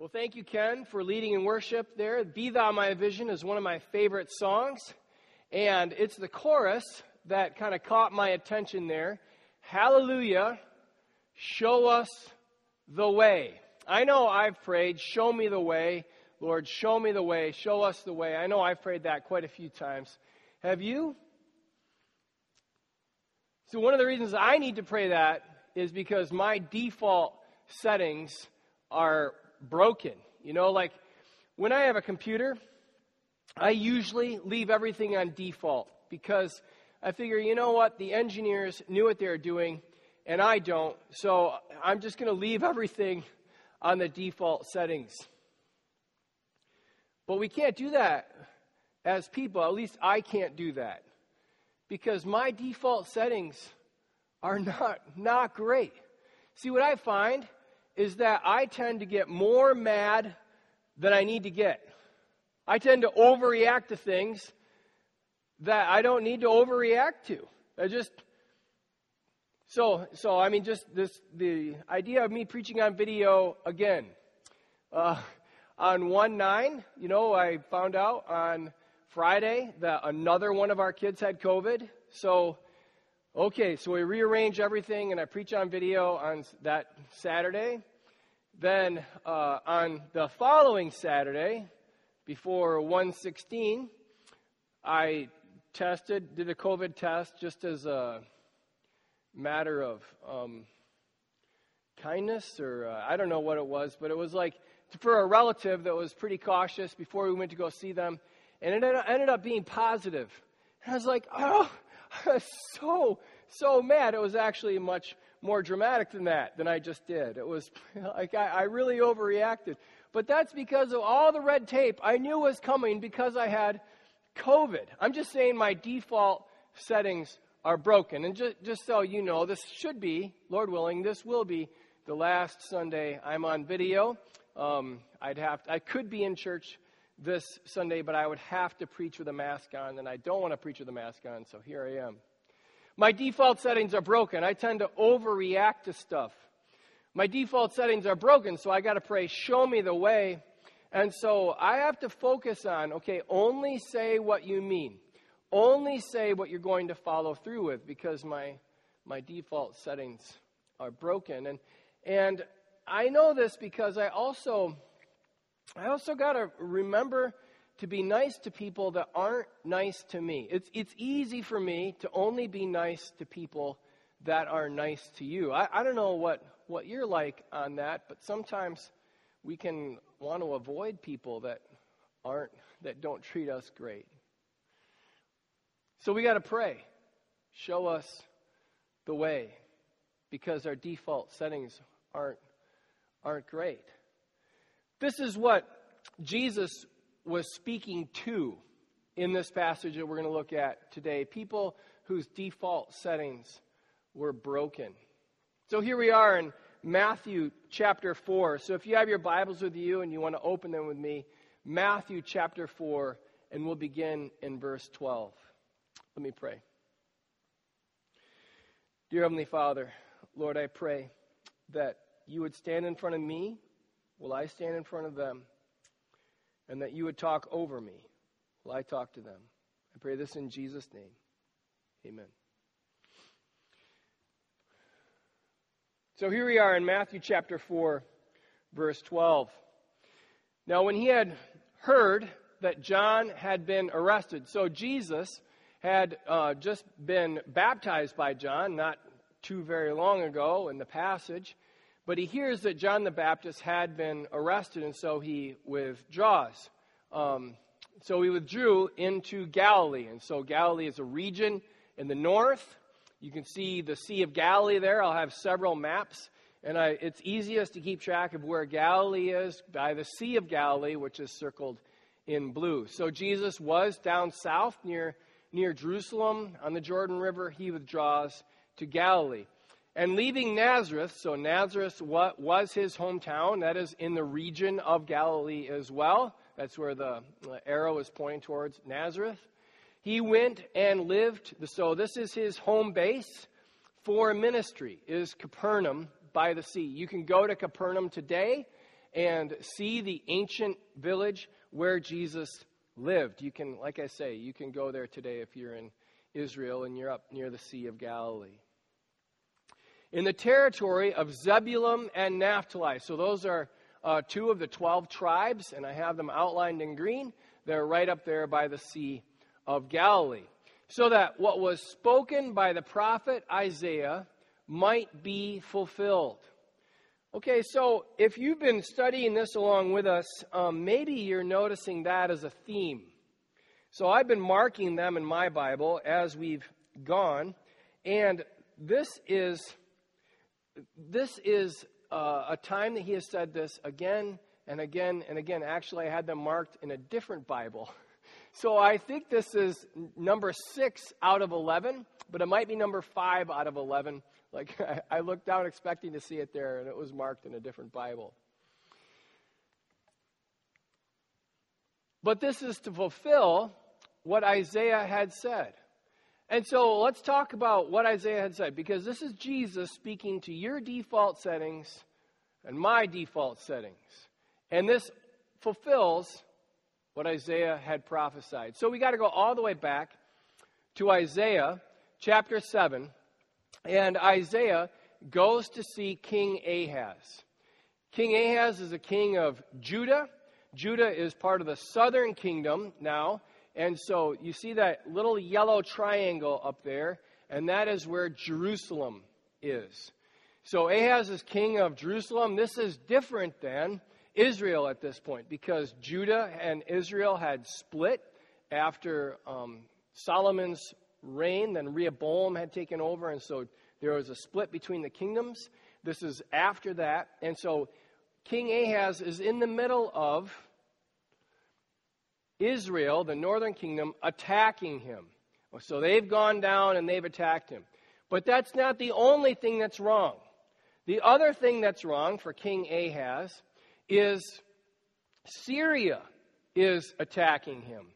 Well, thank you, Ken, for leading in worship there. Be Thou My Vision is one of my favorite songs, and it's the chorus that kind of caught my attention there. Hallelujah, show us the way. I know I've prayed, show me the way. Lord, show me the way, show us the way. I know I've prayed that quite a few times. Have you? So, one of the reasons I need to pray that is because my default settings are broken. You know, like when I have a computer, I usually leave everything on default because I figure, you know what, the engineers knew what they were doing and I don't, so I'm just going to leave everything on the default settings. But we can't do that as people. At least I can't do that because my default settings are not, not great. See, what I find is that I tend to get more mad than I need to get. I tend to overreact to things that I don't need to overreact to. I just so so I mean just this the idea of me preaching on video again. Uh, on one nine, you know, I found out on Friday that another one of our kids had COVID. So okay, so we rearrange everything and I preach on video on that Saturday. Then uh, on the following Saturday, before 116, I tested, did a COVID test just as a matter of um, kindness, or uh, I don't know what it was, but it was like for a relative that was pretty cautious before we went to go see them, and it ended up being positive. And I was like, oh, I was so, so mad. It was actually much more dramatic than that, than I just did. It was like I, I really overreacted. But that's because of all the red tape I knew was coming because I had COVID. I'm just saying my default settings are broken. And just, just so you know, this should be, Lord willing, this will be the last Sunday I'm on video. Um, I'd have to, I could be in church this Sunday, but I would have to preach with a mask on, and I don't want to preach with a mask on, so here I am. My default settings are broken. I tend to overreact to stuff. My default settings are broken, so I got to pray, show me the way. And so I have to focus on, okay, only say what you mean. Only say what you're going to follow through with because my my default settings are broken. And and I know this because I also I also got to remember to be nice to people that aren't nice to me. It's, it's easy for me to only be nice to people that are nice to you. I, I don't know what, what you're like on that, but sometimes we can want to avoid people that aren't that don't treat us great. So we got to pray. Show us the way because our default settings aren't aren't great. This is what Jesus was speaking to in this passage that we're going to look at today. People whose default settings were broken. So here we are in Matthew chapter 4. So if you have your Bibles with you and you want to open them with me, Matthew chapter 4, and we'll begin in verse 12. Let me pray. Dear Heavenly Father, Lord, I pray that you would stand in front of me while I stand in front of them and that you would talk over me while I talk to them. I pray this in Jesus' name. Amen. So here we are in Matthew chapter 4, verse 12. Now, when he had heard that John had been arrested, so Jesus had uh, just been baptized by John not too very long ago in the passage. But he hears that John the Baptist had been arrested, and so he withdraws. Um, so he withdrew into Galilee. And so Galilee is a region in the north. You can see the Sea of Galilee there. I'll have several maps. And I, it's easiest to keep track of where Galilee is by the Sea of Galilee, which is circled in blue. So Jesus was down south near, near Jerusalem on the Jordan River. He withdraws to Galilee. And leaving Nazareth, so Nazareth was his hometown, that is in the region of Galilee as well. That's where the arrow is pointing towards Nazareth. He went and lived, so this is his home base for ministry, is Capernaum by the sea. You can go to Capernaum today and see the ancient village where Jesus lived. You can, like I say, you can go there today if you're in Israel and you're up near the Sea of Galilee. In the territory of Zebulun and Naphtali. So those are uh, two of the 12 tribes, and I have them outlined in green. They're right up there by the Sea of Galilee. So that what was spoken by the prophet Isaiah might be fulfilled. Okay, so if you've been studying this along with us, um, maybe you're noticing that as a theme. So I've been marking them in my Bible as we've gone, and this is this is uh, a time that he has said this again and again and again. Actually, I had them marked in a different Bible. So I think this is number six out of 11, but it might be number five out of 11 like, I looked down expecting to see it there, and it was marked in a different Bible. But this is to fulfill what Isaiah had said. And so let's talk about what Isaiah had said, because this is Jesus speaking to your default settings and my default settings. And this fulfills what Isaiah had prophesied. So we got to go all the way back to Isaiah chapter 7 and Isaiah goes to see King Ahaz. King Ahaz is a king of Judah. Judah is part of the southern kingdom now. And so you see that little yellow triangle up there, and that is where Jerusalem is. So Ahaz is king of Jerusalem. This is different than Israel at this point because Judah and Israel had split after um, Solomon's reign. Then Rehoboam had taken over, and so there was a split between the kingdoms. This is after that. And so King Ahaz is in the middle of Israel, the northern kingdom, attacking him. So they've gone down and they've attacked him. But that's not the only thing that's wrong. The other thing that's wrong for King Ahaz is Syria is attacking him.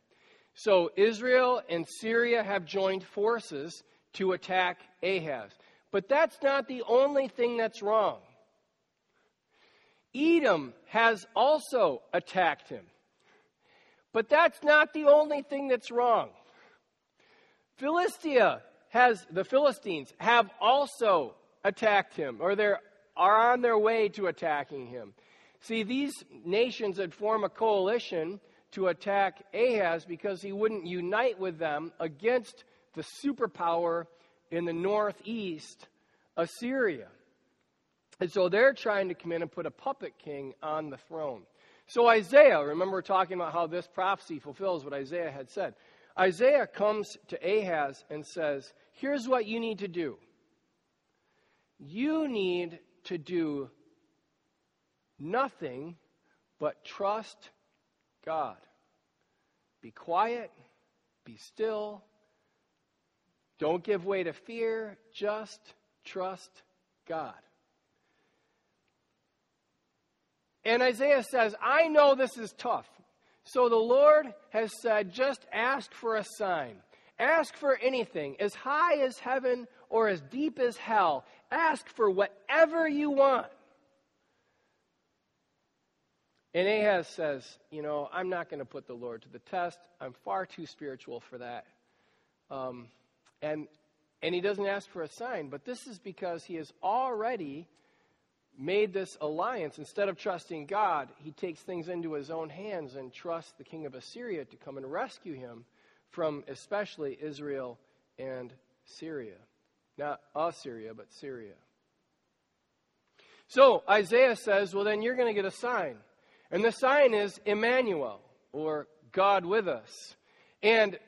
So Israel and Syria have joined forces to attack Ahaz. But that's not the only thing that's wrong. Edom has also attacked him. But that's not the only thing that's wrong. Philistia has, the Philistines have also attacked him, or they are on their way to attacking him. See, these nations had formed a coalition to attack Ahaz because he wouldn't unite with them against the superpower in the northeast, Assyria. And so they're trying to come in and put a puppet king on the throne. So Isaiah, remember we're talking about how this prophecy fulfills what Isaiah had said. Isaiah comes to Ahaz and says, Here's what you need to do. You need to do nothing but trust God. Be quiet, be still. Don't give way to fear, just trust God. And Isaiah says, I know this is tough. So the Lord has said, just ask for a sign. Ask for anything, as high as heaven or as deep as hell. Ask for whatever you want. And Ahaz says, You know, I'm not going to put the Lord to the test. I'm far too spiritual for that. Um, and, and he doesn't ask for a sign, but this is because he has already made this alliance. Instead of trusting God, he takes things into his own hands and trusts the king of Assyria to come and rescue him from especially Israel and Syria. Not Assyria, but Syria. So Isaiah says, Well, then you're going to get a sign. And the sign is Emmanuel, or God with us. And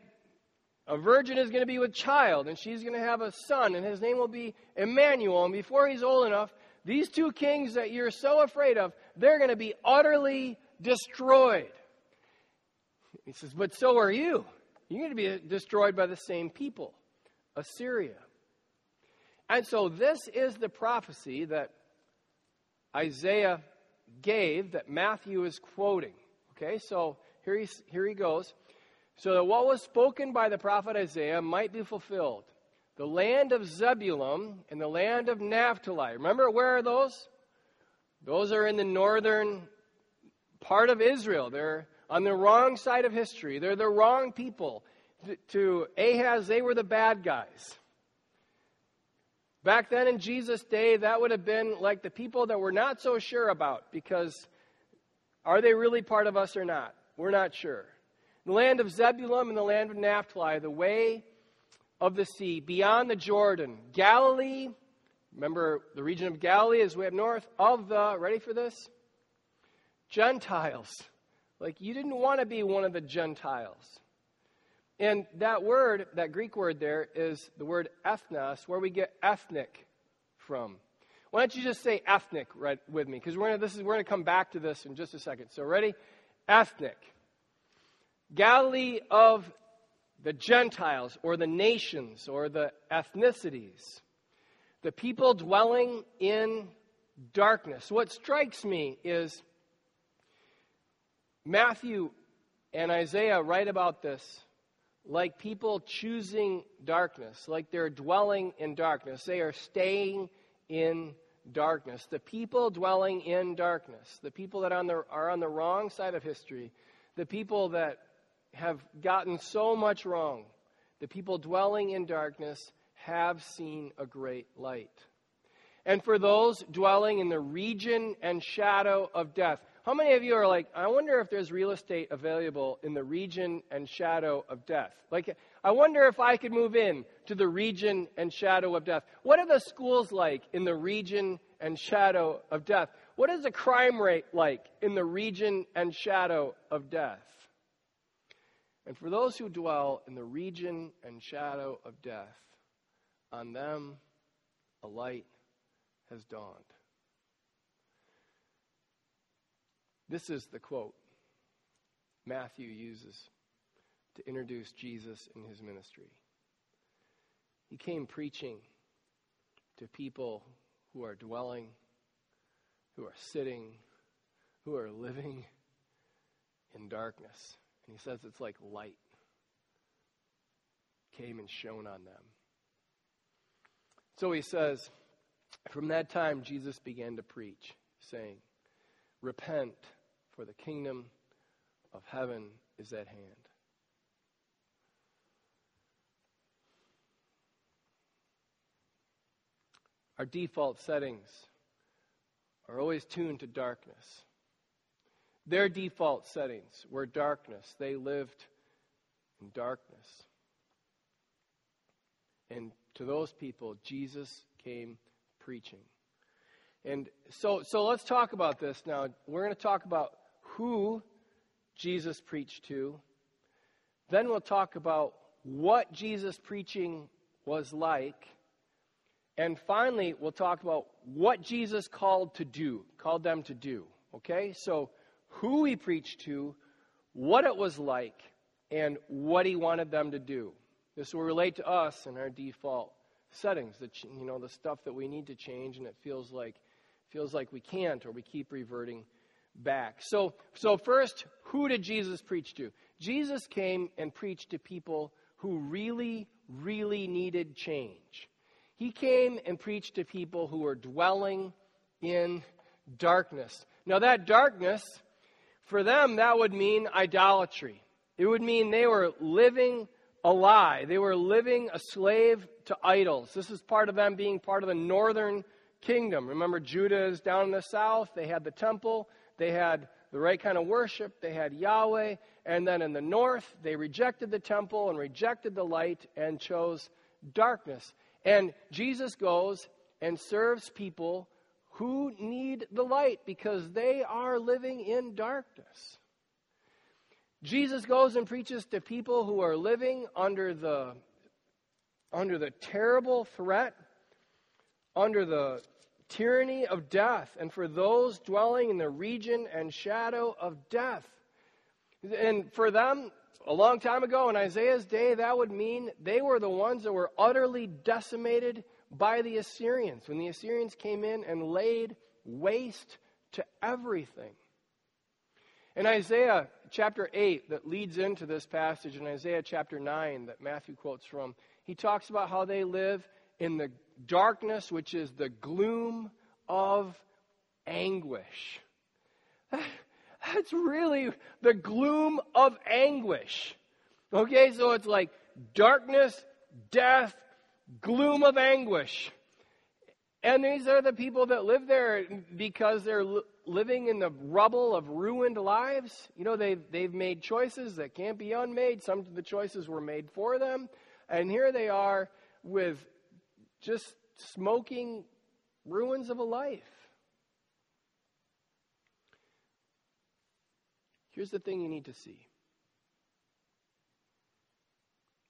a virgin is going to be with child, and she's going to have a son, and his name will be Emmanuel. And before he's old enough, these two kings that you're so afraid of, they're going to be utterly destroyed. He says, But so are you. You're going to be destroyed by the same people, Assyria. And so this is the prophecy that Isaiah gave that Matthew is quoting. Okay, so here, he's, here he goes. So that what was spoken by the prophet Isaiah might be fulfilled. The land of Zebulun and the land of Naphtali. Remember, where are those? Those are in the northern part of Israel. They're on the wrong side of history. They're the wrong people. To Ahaz, they were the bad guys. Back then in Jesus' day, that would have been like the people that we're not so sure about because are they really part of us or not? We're not sure. The land of Zebulun and the land of Naphtali, the way of the sea, beyond the Jordan, Galilee, remember the region of Galilee is way up north, of the, ready for this? Gentiles. Like you didn't want to be one of the Gentiles. And that word, that Greek word there, is the word ethnos, where we get ethnic from. Why don't you just say ethnic right with me? Because we're gonna, this is, we're going to come back to this in just a second. So, ready? Ethnic. Galilee of the Gentiles, or the nations, or the ethnicities. The people dwelling in darkness. What strikes me is Matthew and Isaiah write about this like people choosing darkness, like they're dwelling in darkness. They are staying in darkness. The people dwelling in darkness, the people that are on the, are on the wrong side of history, the people that have gotten so much wrong, the people dwelling in darkness have seen a great light. And for those dwelling in the region and shadow of death, how many of you are like, I wonder if there's real estate available in the region and shadow of death? Like, I wonder if I could move in to the region and shadow of death. What are the schools like in the region and shadow of death? What is the crime rate like in the region and shadow of death? And for those who dwell in the region and shadow of death, on them a light has dawned. This is the quote Matthew uses to introduce Jesus in his ministry. He came preaching to people who are dwelling, who are sitting, who are living in darkness. And he says it's like light came and shone on them. So he says, from that time, Jesus began to preach, saying, Repent for the kingdom of heaven is at hand. Our default settings are always tuned to darkness. Their default settings were darkness. They lived in darkness. And to those people, Jesus came preaching. And so, so let's talk about this now. We're going to talk about who Jesus preached to. Then we'll talk about what Jesus' preaching was like. And finally, we'll talk about what Jesus called to do, called them to do. Okay? So, who he preached to, what it was like, and what he wanted them to do. This will relate to us in our default settings, the, you know, the stuff that we need to change, and it feels like feels like we can't, or we keep reverting back. So, so first, who did Jesus preach to? Jesus came and preached to people who really, really needed change. He came and preached to people who were dwelling in darkness. Now, that darkness, for them, that would mean idolatry. It would mean they were living a lie. They were living a slave to idols. This is part of them being part of the northern kingdom. Remember, Judah is down in the south. They had the temple. They had the right kind of worship. They had Yahweh. And then in the north, they rejected the temple and rejected the light and chose darkness. And Jesus goes and serves people who need the light because they are living in darkness. Jesus goes and preaches to people who are living under the under the terrible threat, under the tyranny of death, and for those dwelling in the region and shadow of death. And for them, a long time ago in Isaiah's day, that would mean they were the ones that were utterly decimated by the Assyrians when the Assyrians came in and laid waste to everything. In Isaiah chapter 8, that leads into this passage, in Isaiah chapter 9, that Matthew quotes from, he talks about how they live in the darkness, which is the gloom of anguish. that's really the gloom of anguish. Okay, so it's like darkness, death, gloom of anguish. And these are the people that live there because they're living in the rubble of ruined lives. You know, they've, they've made choices that can't be unmade. Some of the choices were made for them. And here they are with just smoking ruins of a life. Here's the thing you need to see.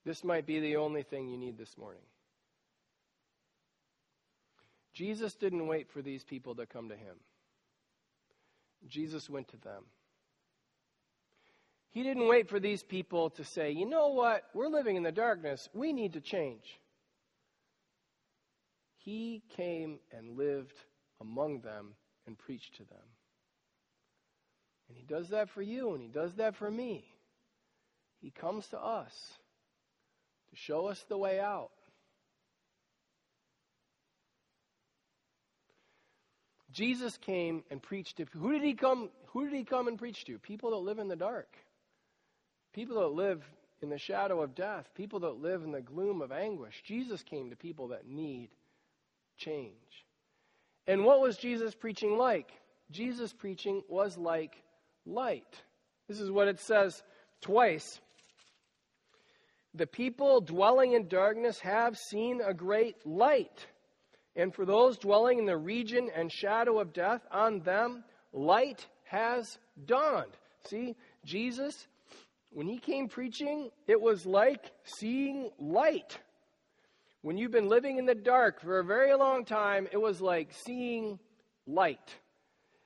This might be the only thing you need this morning. Jesus didn't wait for these people to come to him. Jesus went to them. He didn't wait for these people to say, you know what, we're living in the darkness, we need to change. He came and lived among them and preached to them. And He does that for you, and He does that for me. He comes to us to show us the way out. Jesus came and preached to who did he come who did he come and preach to? People that live in the dark. People that live in the shadow of death, people that live in the gloom of anguish. Jesus came to people that need change. And what was Jesus preaching like? Jesus preaching was like light. This is what it says twice. The people dwelling in darkness have seen a great light. And for those dwelling in the region and shadow of death, on them light has dawned. See, Jesus, when he came preaching, it was like seeing light. When you've been living in the dark for a very long time, it was like seeing light.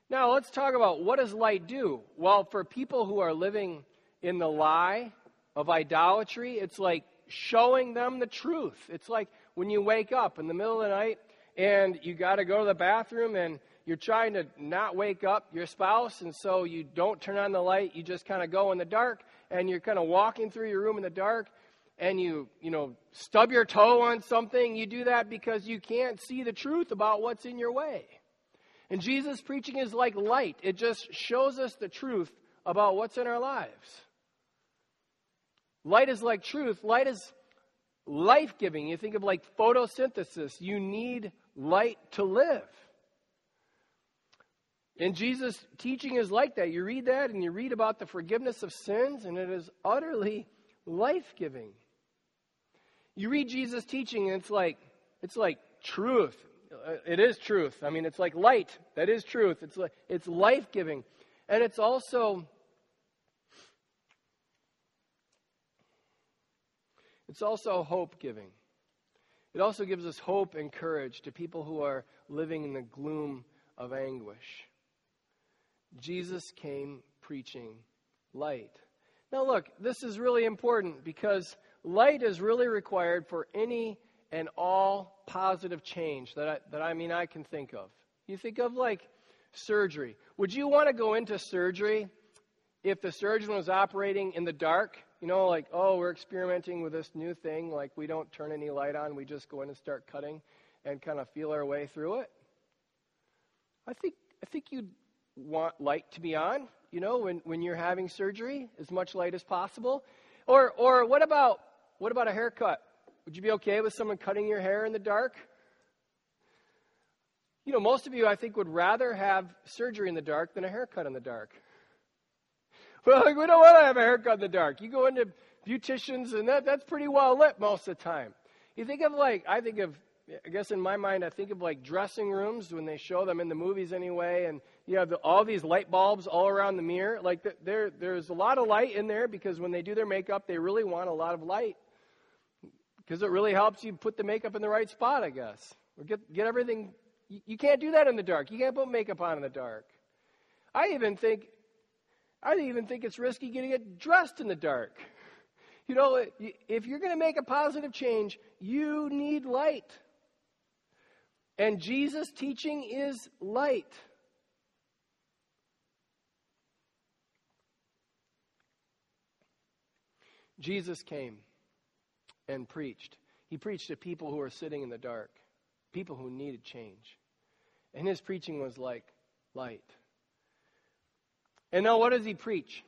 Now, let's talk about what does light do? Well, for people who are living in the lie of idolatry, it's like showing them the truth. It's like when you wake up in the middle of the night and you got to go to the bathroom and you're trying to not wake up your spouse and so you don't turn on the light. You just kind of go in the dark and you're kind of walking through your room in the dark and you you know stub your toe on something. You do that because you can't see the truth about what's in your way. And jesus preaching is like light. It just shows us the truth about what's in our lives. Light is like truth. Light is life giving you think of like photosynthesis you need light to live. And Jesus' teaching is like that. You read that and you read about the forgiveness of sins, and it is utterly life giving. You read Jesus' teaching, and it's like it's like truth. Uh, it is truth. I mean, it's like light. That is truth. It's like it's life giving, and it's also it's also hope giving. It also gives us hope and courage to people who are living in the gloom of anguish. Jesus came preaching light. Now, look, this is really important because light is really required for any and all positive change that I, that I mean I can think of. You think of like surgery. Would you want to go into surgery if the surgeon was operating in the dark? You know, like, oh, we're experimenting with this new thing. Like, we don't turn any light on. We just go in and start cutting and kind of feel our way through it. I think, I think you'd want light to be on, you know, when, when you're having surgery, as much light as possible. Or, or what about, what about a haircut? Would you be okay with someone cutting your hair in the dark? You know, most of you, I think, would rather have surgery in the dark than a haircut in the dark. Well, like, we don't want to have a haircut in the dark. You go into beauticians, and that, that's pretty well lit most of the time. You think of like, I think of, I guess in my mind, I think of like dressing rooms when they show them in the movies anyway, and you have the, all these light bulbs all around the mirror. Like there, there's a lot of light in there because when they do their makeup, they really want a lot of light because it really helps you put the makeup in the right spot, I guess, or get get everything. You, you can't do that in the dark. You can't put makeup on in the dark. I even think I don't even think it's risky getting it dressed in the dark. You know, if you're going to make a positive change, you need light. And Jesus' teaching is light. Jesus came and preached. He preached to people who were sitting in the dark, people who needed change. And his preaching was like light. And now, what does he preach?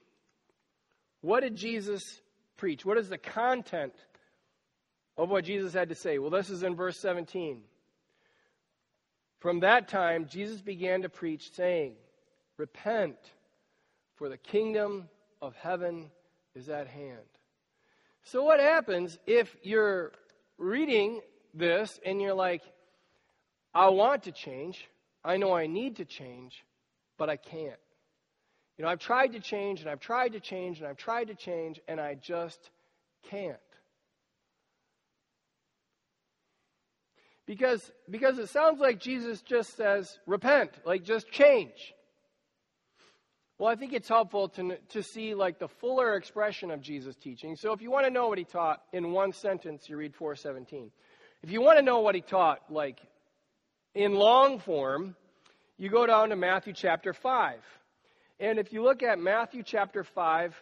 What did Jesus preach? What is the content of what Jesus had to say? Well, this is in verse 17. From that time, Jesus began to preach, saying, Repent, for the kingdom of heaven is at hand. So, what happens if you're reading this and you're like, I want to change, I know I need to change, but I can't? You know, I've tried to change and I've tried to change and I've tried to change and I just can't. Because, because it sounds like Jesus just says, repent, like just change. Well, I think it's helpful to, to see like the fuller expression of Jesus' teaching. So if you want to know what he taught in one sentence, you read 417. If you want to know what he taught like in long form, you go down to Matthew chapter 5. And if you look at Matthew chapter 5,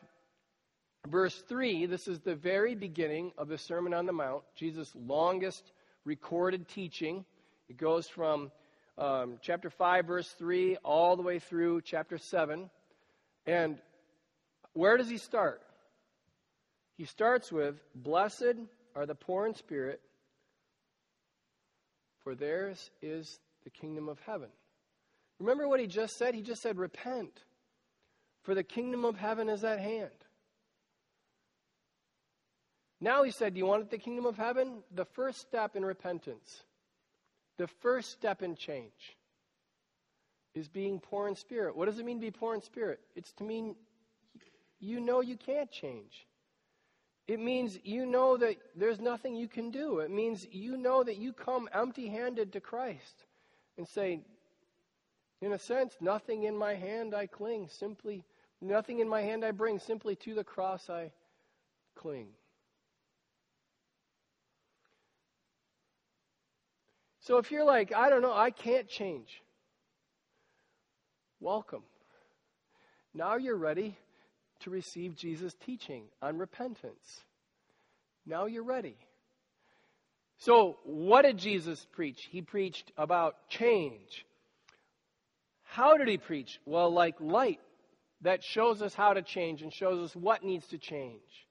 verse 3, this is the very beginning of the Sermon on the Mount, Jesus' longest recorded teaching. It goes from um, chapter 5, verse 3, all the way through chapter 7. And where does he start? He starts with Blessed are the poor in spirit, for theirs is the kingdom of heaven. Remember what he just said? He just said, Repent, for the kingdom of heaven is at hand. Now he said, Do you want the kingdom of heaven? The first step in repentance, the first step in change is being poor in spirit. What does it mean to be poor in spirit? It's to mean you know you can't change. It means you know that there's nothing you can do. It means you know that you come empty handed to Christ and say, in a sense, nothing in my hand I cling, simply, nothing in my hand I bring, simply to the cross I cling. So if you're like, I don't know, I can't change, welcome. Now you're ready to receive Jesus' teaching on repentance. Now you're ready. So, what did Jesus preach? He preached about change. How did he preach? Well, like light that shows us how to change and shows us what needs to change.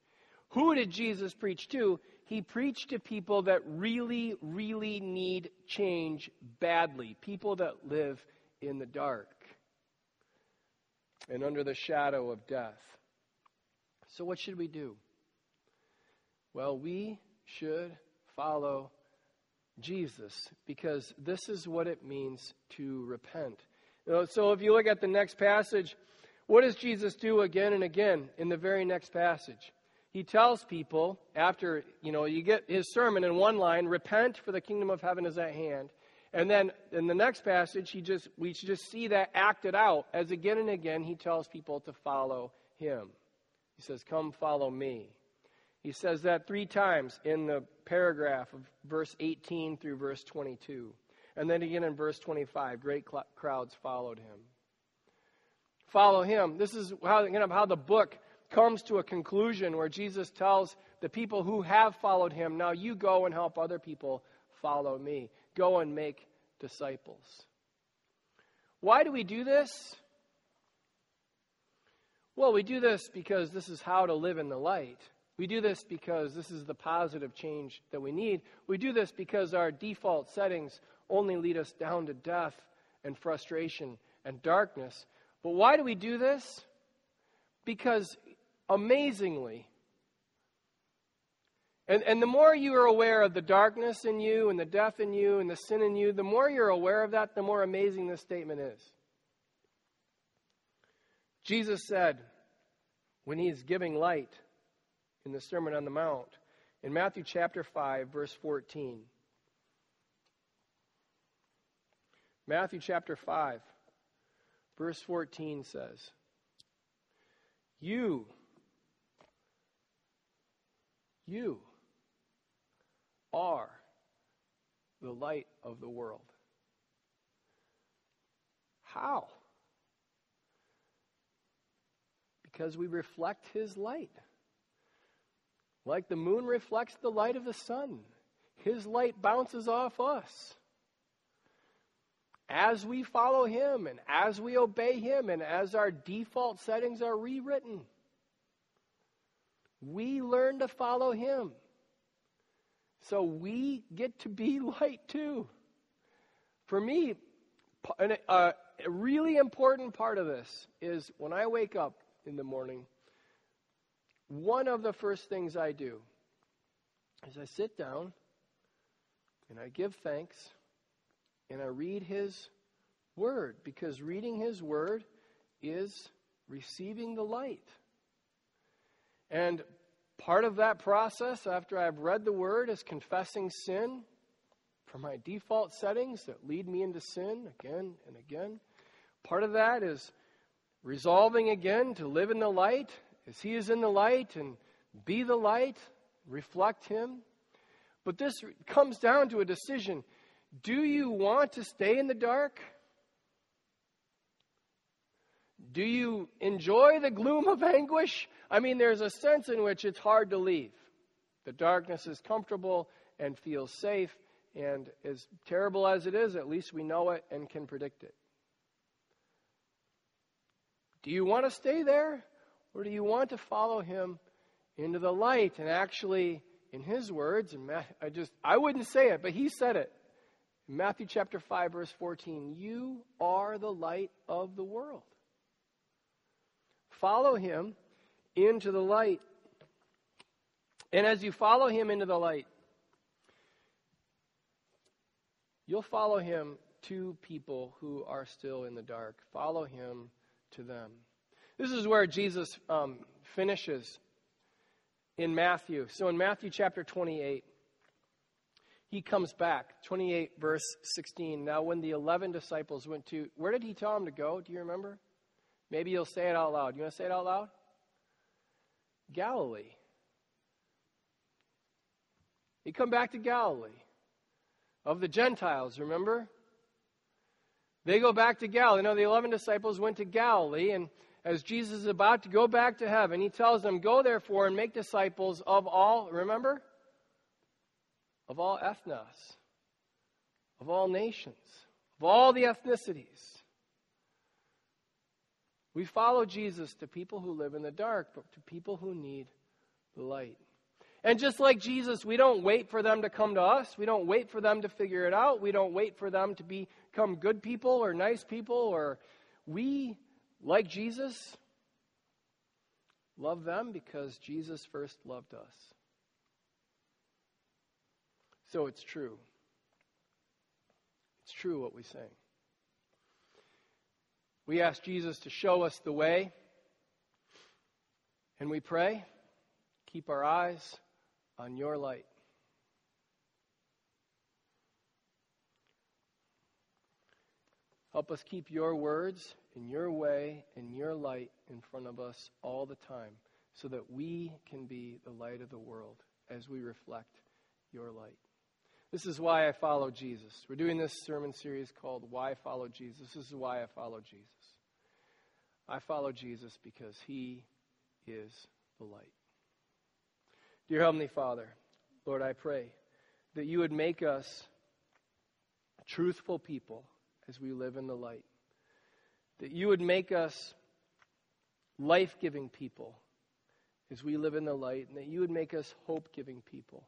Who did Jesus preach to? He preached to people that really, really need change badly, people that live in the dark and under the shadow of death. So, what should we do? Well, we should follow Jesus because this is what it means to repent. So, if you look at the next passage, what does Jesus do again and again in the very next passage? he tells people after, you know, you get his sermon in one line, repent for the kingdom of heaven is at hand. And then in the next passage, he just we just see that acted out as again and again he tells people to follow him. He says, "Come follow me." He says that 3 times in the paragraph of verse 18 through verse 22. And then again in verse 25, great crowds followed him. Follow him. This is how, you know, how the book comes to a conclusion where Jesus tells the people who have followed him, Now you go and help other people follow me. Go and make disciples. Why do we do this? Well, we do this because this is how to live in the light. We do this because this is the positive change that we need. We do this because our default settings only lead us down to death and frustration and darkness. But why do we do this? Because amazingly. And, and the more you are aware of the darkness in you and the death in you and the sin in you, the more you're aware of that, the more amazing this statement is. Jesus said, when he's giving light in the Sermon on the Mount, in Matthew chapter 5, verse 14. Matthew chapter 5, verse 14 says, You you are the light of the world. How? Because we reflect His light. Like the moon reflects the light of the sun, His light bounces off us. As we follow Him and as we obey Him and as our default settings are rewritten, we learn to follow Him. So we get to be light too. For me, uh, a really important part of this is when I wake up in the morning, one of the first things I do is I sit down and I give thanks and I read His Word because reading His Word is receiving the light. And part of that process, after I've read the Word, is confessing sin for my default settings that lead me into sin again and again. Part of that is resolving again to live in the light as He is in the light and be the light, reflect Him. But this comes down to a decision. Do you want to stay in the dark? Do you enjoy the gloom of anguish? I mean, there's a sense in which it's hard to leave. The darkness is comfortable and feels safe, and as terrible as it is, at least we know it and can predict it. Do you want to stay there? Or do you want to follow him into the light and actually in his words, and I just I wouldn't say it, but he said it. Matthew chapter 5 verse 14, you are the light of the world. Follow him into the light. And as you follow him into the light, you'll follow him to people who are still in the dark. Follow him to them. This is where Jesus um, finishes in Matthew. So in Matthew chapter 28, he comes back. 28, verse 16. Now, when the 11 disciples went to, where did he tell them to go? Do you remember? Maybe you'll say it out loud. You want to say it out loud? Galilee. He come back to Galilee. Of the Gentiles, remember? They go back to Galilee. Now, the 11 disciples went to Galilee, and as Jesus is about to go back to heaven, he tells them, Go therefore and make disciples of all, remember? Of all ethnos, of all nations, of all the ethnicities. We follow Jesus to people who live in the dark, but to people who need the light. And just like Jesus, we don't wait for them to come to us. We don't wait for them to figure it out. We don't wait for them to become good people or nice people or we like Jesus, love them because Jesus first loved us. So it's true. It's true what we say. We ask Jesus to show us the way, and we pray, keep our eyes on your light. Help us keep your words in your way and your light in front of us all the time so that we can be the light of the world as we reflect your light. This is why I follow Jesus. We're doing this sermon series called Why Follow Jesus. This is why I follow Jesus. I follow Jesus because he is the light. Dear Heavenly Father, Lord, I pray that you would make us truthful people as we live in the light. That you would make us life giving people as we live in the light, and that you would make us hope giving people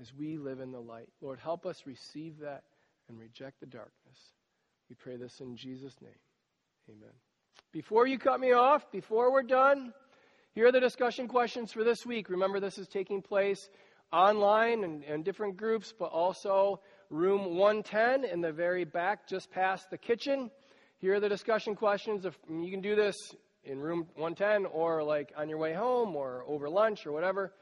as we live in the light. Lord, help us receive that and reject the darkness. We pray this in Jesus' name. Amen. Before you cut me off, before we're done, here are the discussion questions for this week. Remember, this is taking place online and, and different groups, but also room 110 in the very back, just past the kitchen. Here are the discussion questions. If you can do this in room 110 or like on your way home or over lunch or whatever.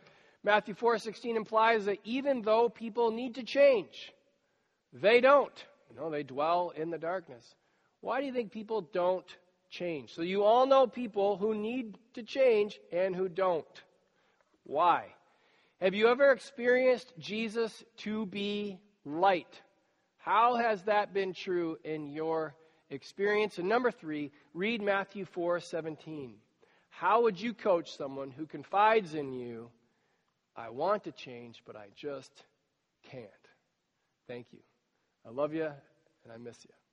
Matthew 4:16 implies that even though people need to change, they don't. You know, they dwell in the darkness. Why do you think people don't change? So you all know people who need to change and who don't. Why? Have you ever experienced Jesus to be light. How has that been true in your experience? And number three, read Matthew 4:17. How would you coach someone who confides in you, I want to change, but I just can't? Thank you. I love you, and I miss you.